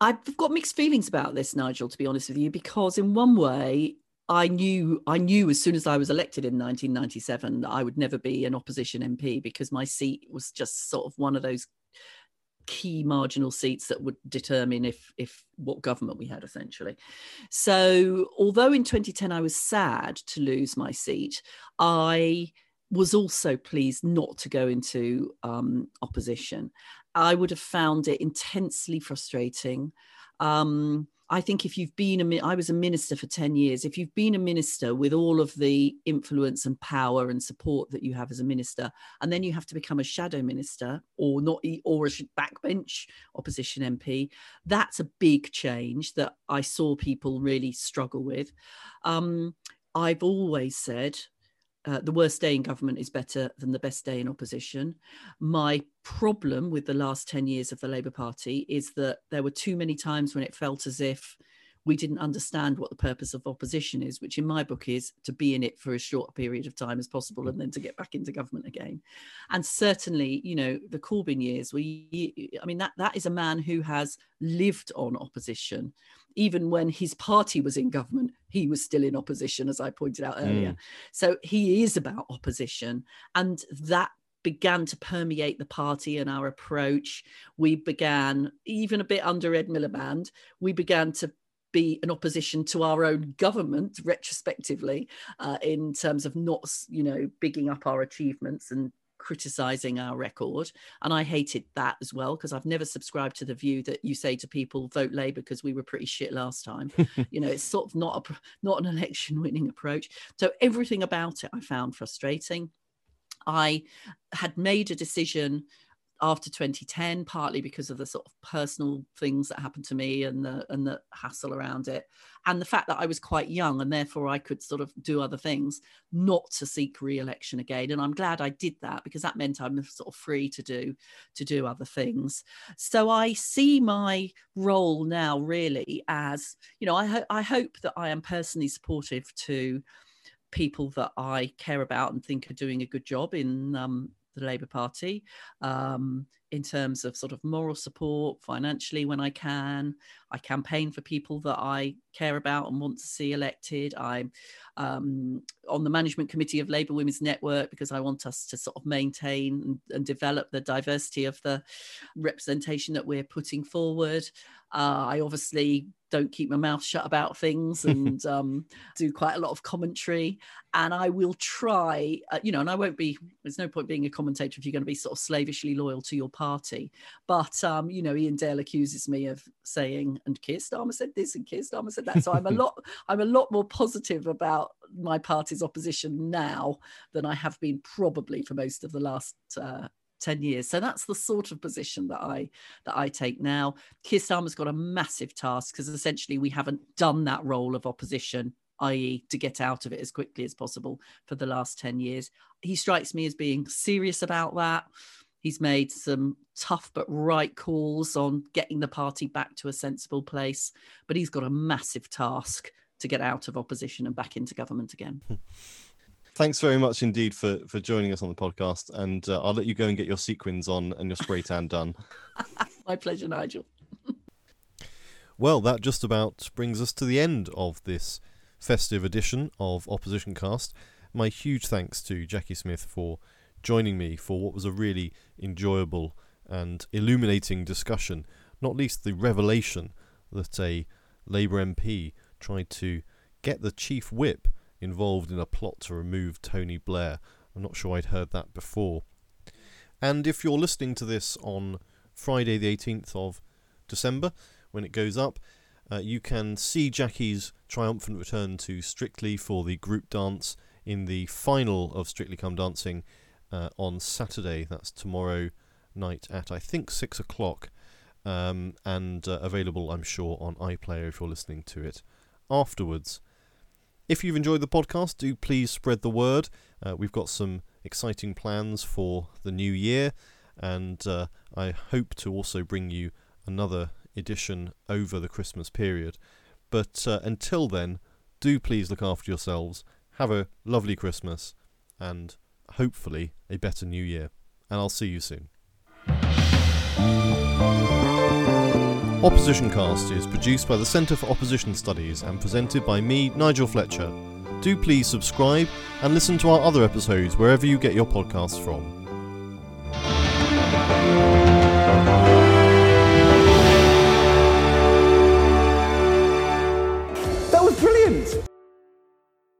I've got mixed feelings about this, Nigel, to be honest with you, because in one way, I knew I knew as soon as I was elected in 1997 that I would never be an opposition MP because my seat was just sort of one of those key marginal seats that would determine if if what government we had essentially. So although in 2010 i was sad to lose my seat i was also pleased not to go into um, opposition. I would have found it intensely frustrating. Um, I think if you've been a, I was a minister for 10 years. If you've been a minister with all of the influence and power and support that you have as a minister, and then you have to become a shadow minister or not, or a backbench opposition MP, that's a big change that I saw people really struggle with. Um, I've always said uh, the worst day in government is better than the best day in opposition. My problem with the last 10 years of the Labour Party is that there were too many times when it felt as if we didn't understand what the purpose of opposition is, which in my book is to be in it for as short a period of time as possible and then to get back into government again. And certainly, you know, the Corbyn years, we, I mean, that that is a man who has lived on opposition even when his party was in government, he was still in opposition, as I pointed out earlier. Mm. So he is about opposition. And that began to permeate the party and our approach. We began, even a bit under Ed Miliband, we began to be an opposition to our own government retrospectively uh, in terms of not you know bigging up our achievements and criticizing our record. And I hated that as well because I've never subscribed to the view that you say to people, vote Labour because we were pretty shit last time. you know, it's sort of not a not an election winning approach. So everything about it I found frustrating. I had made a decision after 2010 partly because of the sort of personal things that happened to me and the and the hassle around it and the fact that I was quite young and therefore I could sort of do other things not to seek re-election again. And I'm glad I did that because that meant I'm sort of free to do to do other things. So I see my role now really as you know I ho- I hope that I am personally supportive to people that I care about and think are doing a good job in um, the Labour Party um, in terms of sort of moral support, financially when I can. I campaign for people that I care about and want to see elected. I'm um, on the management committee of Labour Women's Network because I want us to sort of maintain and, and develop the diversity of the representation that we're putting forward. Uh, I obviously don't keep my mouth shut about things and um, do quite a lot of commentary. And I will try, uh, you know, and I won't be, there's no point being a commentator if you're going to be sort of slavishly loyal to your party. But, um, you know, Iain Dale accuses me of saying, and Keir Starmer said this and Keir Starmer said that. So I'm a lot, I'm a lot more positive about my party's opposition now than I have been probably for most of the last uh, 10 years. So that's the sort of position that I that I take now. Keir Starmer's got a massive task because essentially we haven't done that role of opposition, i.e., to get out of it as quickly as possible for the last 10 years. He strikes me as being serious about that. He's made some tough but right calls on getting the party back to a sensible place, but he's got a massive task to get out of opposition and back into government again. Hmm. Thanks very much indeed for for joining us on the podcast, and uh, I'll let you go and get your sequins on and your spray tan done. My pleasure, Nigel. well, that just about brings us to the end of this festive edition of Opposition Cast. My huge thanks to Jacqui Smith for joining me for what was a really enjoyable and illuminating discussion, not least the revelation that a Labour MP tried to get the chief whip involved in a plot to remove Tony Blair I'm not sure I'd heard that before. And if you're listening to this on Friday, the 18th of December, when it goes up, uh, you can see Jacqui's triumphant return to Strictly for the group dance in the final of Strictly Come Dancing uh, on Saturday. That's tomorrow night at I think six o'clock, um, and uh, available, I'm sure, on iPlayer if you're listening to it afterwards. If you've enjoyed the podcast, do please spread the word. Uh, we've got some exciting plans for the new year, and uh, I hope to also bring you another edition over the Christmas period. But uh, until then, do please look after yourselves. Have a lovely Christmas, and hopefully a better new year. And I'll see you soon. Opposition Cast is produced by the Centre for Opposition Studies and presented by me, Nigel Fletcher. Do please subscribe and listen to our other episodes wherever you get your podcasts from.